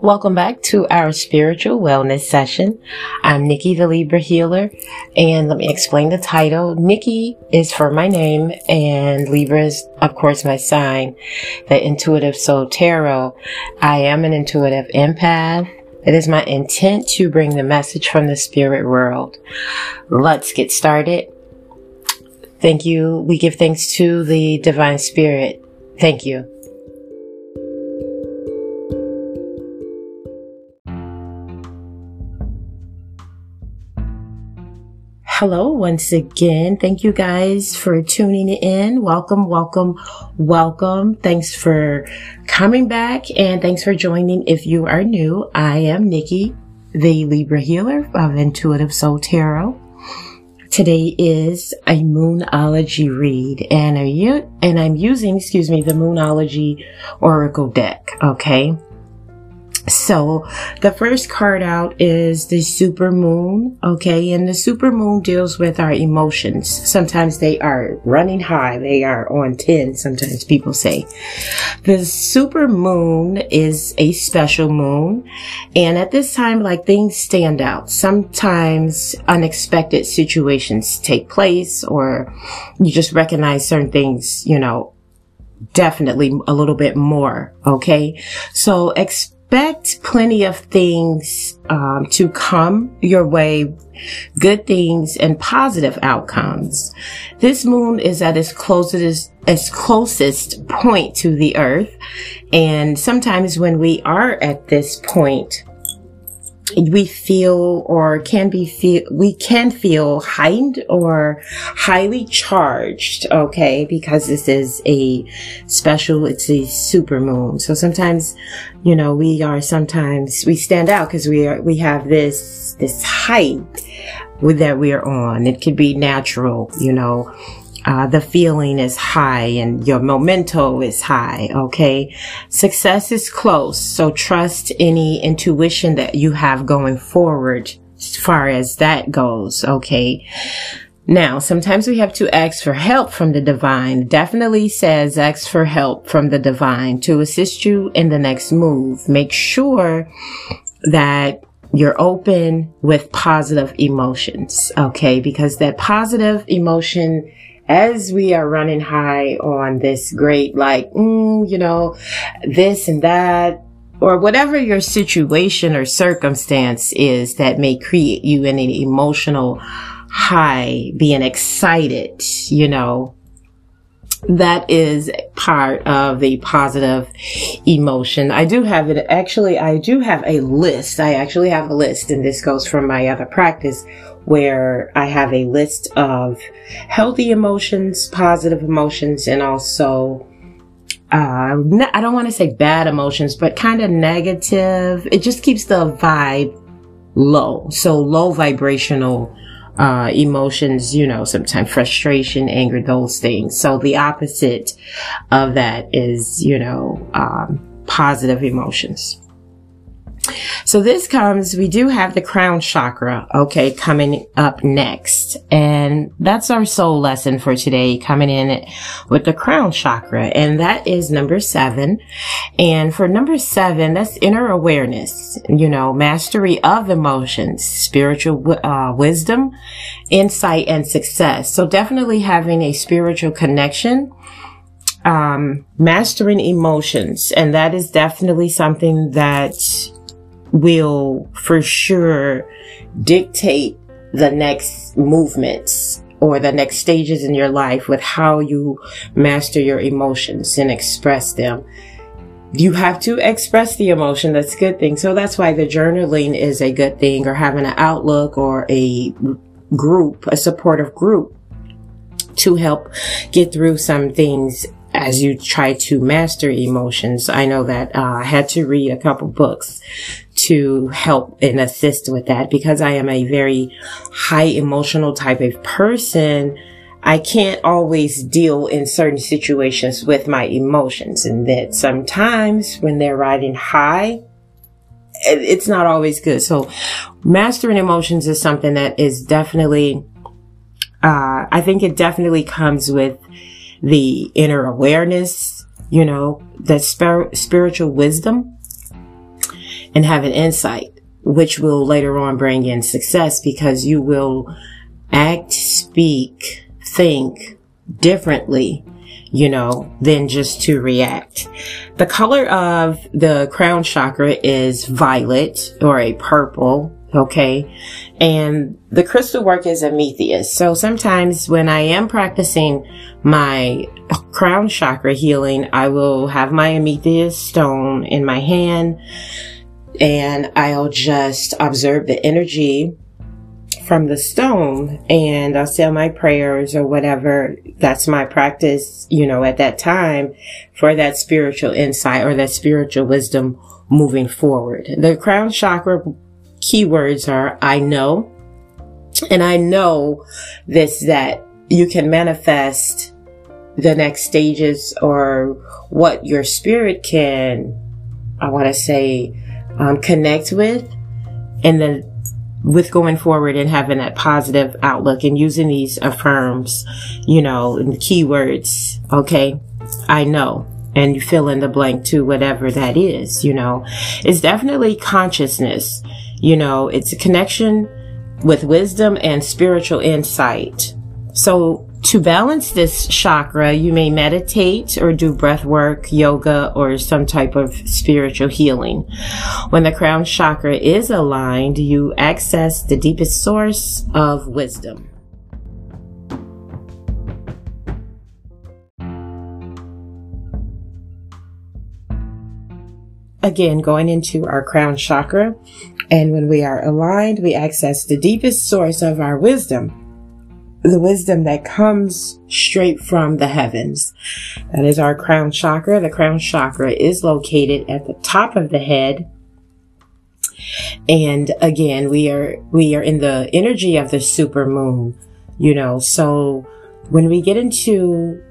Welcome back to our spiritual wellness session. I'm Nikki the Libra Healer, and let me explain the title. Nikki is for my name, and Libra is, of course, my sign, the Intuitive Soul Tarot. I am an intuitive empath. It is my intent to bring the message from the spirit world. Let's get started. Thank you. We give thanks to the divine spirit. Thank you. Hello, once again. Thank you guys for tuning in. Welcome, welcome, welcome. Thanks for coming back and thanks for joining. If you are new, I am Nikki, the Libra healer of Intuitive Soul Tarot. Today is a Moonology read and, a, and I'm using, excuse me, the Moonology Oracle deck. Okay. So the first card out is the super moon. Okay. And the super moon deals with our emotions. Sometimes they are running high. They are on 10. Sometimes people say the super moon is a special moon. And at this time, like things stand out. Sometimes unexpected situations take place or you just recognize certain things, you know, definitely a little bit more. Okay. So expect expect plenty of things um, to come your way, good things and positive outcomes. This moon is at its closest, its closest point to the earth. And sometimes when we are at this point, we feel or can be feel we can feel heightened or highly charged okay? Because this is a special it's a super moon. So sometimes you know we are sometimes we stand out because we are we have this this height with that we are on. It could be natural you know uh, the feeling is high and your memento is high. Okay. Success is close. So trust any intuition that you have going forward as far as that goes. Okay. Now, sometimes we have to ask for help from the divine. Definitely says ask for help from the divine to assist you in the next move. Make sure that you're open with positive emotions. Okay. Because that positive emotion as we are running high on this great, like, mm, you know, this and that, or whatever your situation or circumstance is that may create you in an emotional high, being excited, you know, that is part of the positive emotion. I do have it. Actually, I do have a list. I actually have a list and this goes from my other practice where I have a list of healthy emotions, positive emotions, and also uh, I don't want to say bad emotions, but kind of negative. It just keeps the vibe low. So low vibrational uh, emotions, you know, sometimes frustration, anger, those things. So the opposite of that is, you know, um, positive emotions. So this comes, we do have the crown chakra, okay, coming up next. And that's our soul lesson for today, coming in with the crown chakra. And that is number seven. And for number seven, that's inner awareness, you know, mastery of emotions, spiritual uh, wisdom, insight, and success. So definitely having a spiritual connection um, mastering emotions. And that is definitely something that will for sure dictate the next movements or the next stages in your life with how you master your emotions and express them. You have to express the emotion. That's a good thing. So that's why the journaling is a good thing or having an outlook or a group, a supportive group to help get through some things as you try to master emotions. I know that uh, I had to read a couple books to help and assist with that because I am a very high emotional type of person. I can't always deal in certain situations with my emotions and that sometimes when they're riding high, it's not always good. So mastering emotions is something that is definitely, uh, I think it definitely comes with the inner awareness, you know, the spir- spiritual wisdom and have an insight, which will later on bring in success because you will act, speak, think differently, you know, than just to react. The color of the crown chakra is violet or a purple. Okay. And the crystal work is amethyst. So sometimes when I am practicing my crown chakra healing, I will have my amethyst stone in my hand and I'll just observe the energy from the stone and I'll say my prayers or whatever. That's my practice, you know, at that time for that spiritual insight or that spiritual wisdom moving forward. The crown chakra keywords are I know, and I know this that you can manifest the next stages or what your spirit can, I want to say, um, connect with and then with going forward and having that positive outlook and using these affirms, you know, and keywords. Okay. I know. And you fill in the blank to whatever that is, you know, it's definitely consciousness. You know, it's a connection with wisdom and spiritual insight. So to balance this chakra, you may meditate or do breath work, yoga, or some type of spiritual healing. When the crown chakra is aligned, you access the deepest source of wisdom. Again, going into our crown chakra, and when we are aligned, we access the deepest source of our wisdom the wisdom that comes straight from the heavens. That is our crown chakra. The crown chakra is located at the top of the head. And again, we are, we are in the energy of the super moon, you know, so when we get into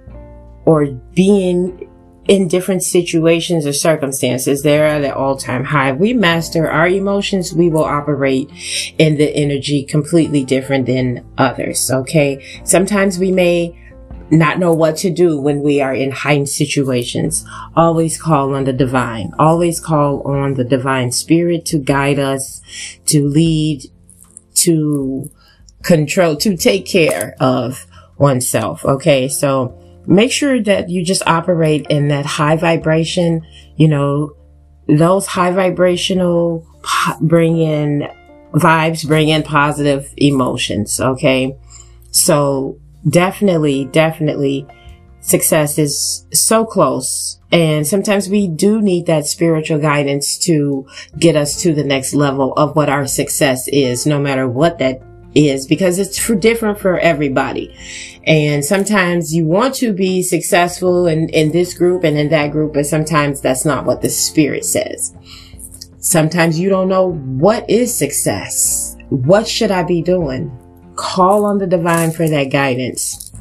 or being in different situations or circumstances, they're at an all time high. We master our emotions. We will operate in the energy completely different than others. Okay. Sometimes we may not know what to do when we are in heightened situations. Always call on the divine. Always call on the divine spirit to guide us, to lead, to control, to take care of oneself. Okay. So, make sure that you just operate in that high vibration, you know, those high vibrational bring in vibes, bring in positive emotions. Okay. So definitely, definitely success is so close. And sometimes we do need that spiritual guidance to get us to the next level of what our success is, no matter what that is because it's for different for everybody. And sometimes you want to be successful in, in this group and in that group, but sometimes that's not what the spirit says. Sometimes you don't know what is success. What should I be doing? Call on the divine for that guidance.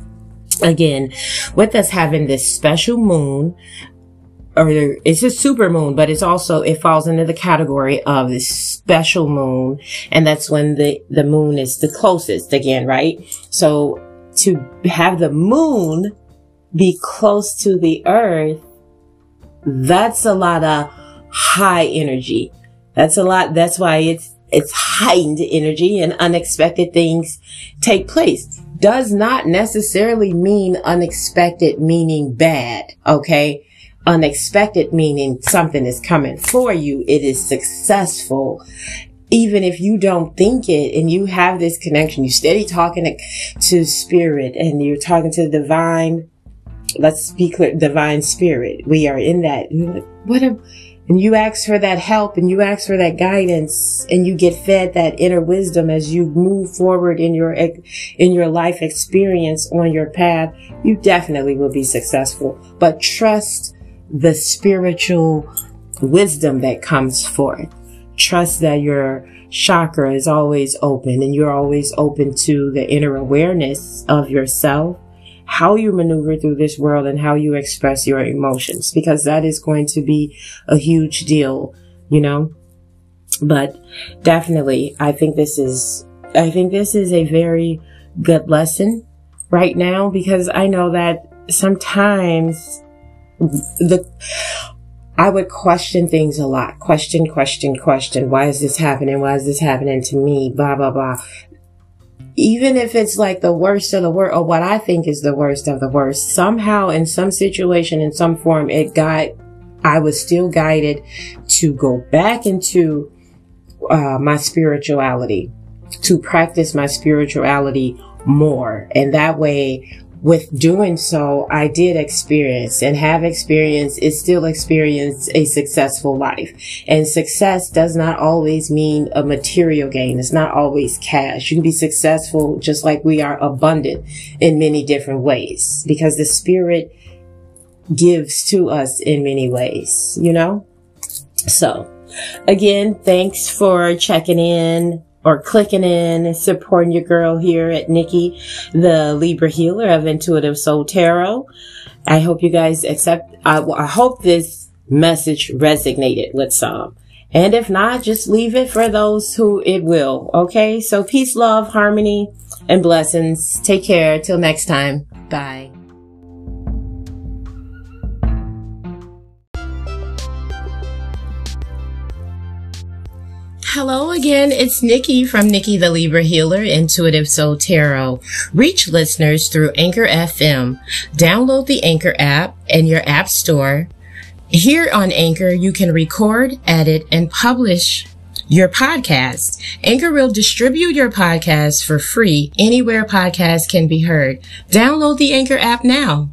Again, with us having this special moon, or it's a super moon, but it's also, it falls into the category of this special moon. And that's when the, the moon is the closest again, right? So to have the moon be close to the earth, that's a lot of high energy. That's a lot. That's why it's, it's heightened energy and unexpected things take place. Does not necessarily mean unexpected meaning bad. Okay unexpected meaning something is coming for you. It is successful. Even if you don't think it and you have this connection, you steady talking to, to spirit and you're talking to the divine. Let's be clear, divine spirit. We are in that. What a, and you ask for that help and you ask for that guidance and you get fed that inner wisdom as you move forward in your in your life experience on your path you definitely will be successful but trust the spiritual wisdom that comes forth. Trust that your chakra is always open and you're always open to the inner awareness of yourself, how you maneuver through this world and how you express your emotions, because that is going to be a huge deal, you know? But definitely, I think this is, I think this is a very good lesson right now because I know that sometimes the I would question things a lot. Question, question, question. Why is this happening? Why is this happening to me? Blah, blah, blah. Even if it's like the worst of the worst, or what I think is the worst of the worst, somehow in some situation, in some form, it got, I was still guided to go back into uh, my spirituality, to practice my spirituality more. And that way, with doing so, I did experience and have experienced, is still experienced a successful life. And success does not always mean a material gain. It's not always cash. You can be successful just like we are abundant in many different ways because the spirit gives to us in many ways, you know? So again, thanks for checking in or clicking in and supporting your girl here at Nikki, the Libra healer of Intuitive Soul Tarot. I hope you guys accept, I, I hope this message resonated with some. And if not, just leave it for those who it will. Okay. So peace, love, harmony, and blessings. Take care. Till next time. Bye. Hello again. It's Nikki from Nikki the Libra Healer, Intuitive Soul Tarot. Reach listeners through Anchor FM. Download the Anchor app in your app store. Here on Anchor, you can record, edit, and publish your podcast. Anchor will distribute your podcast for free anywhere podcasts can be heard. Download the Anchor app now.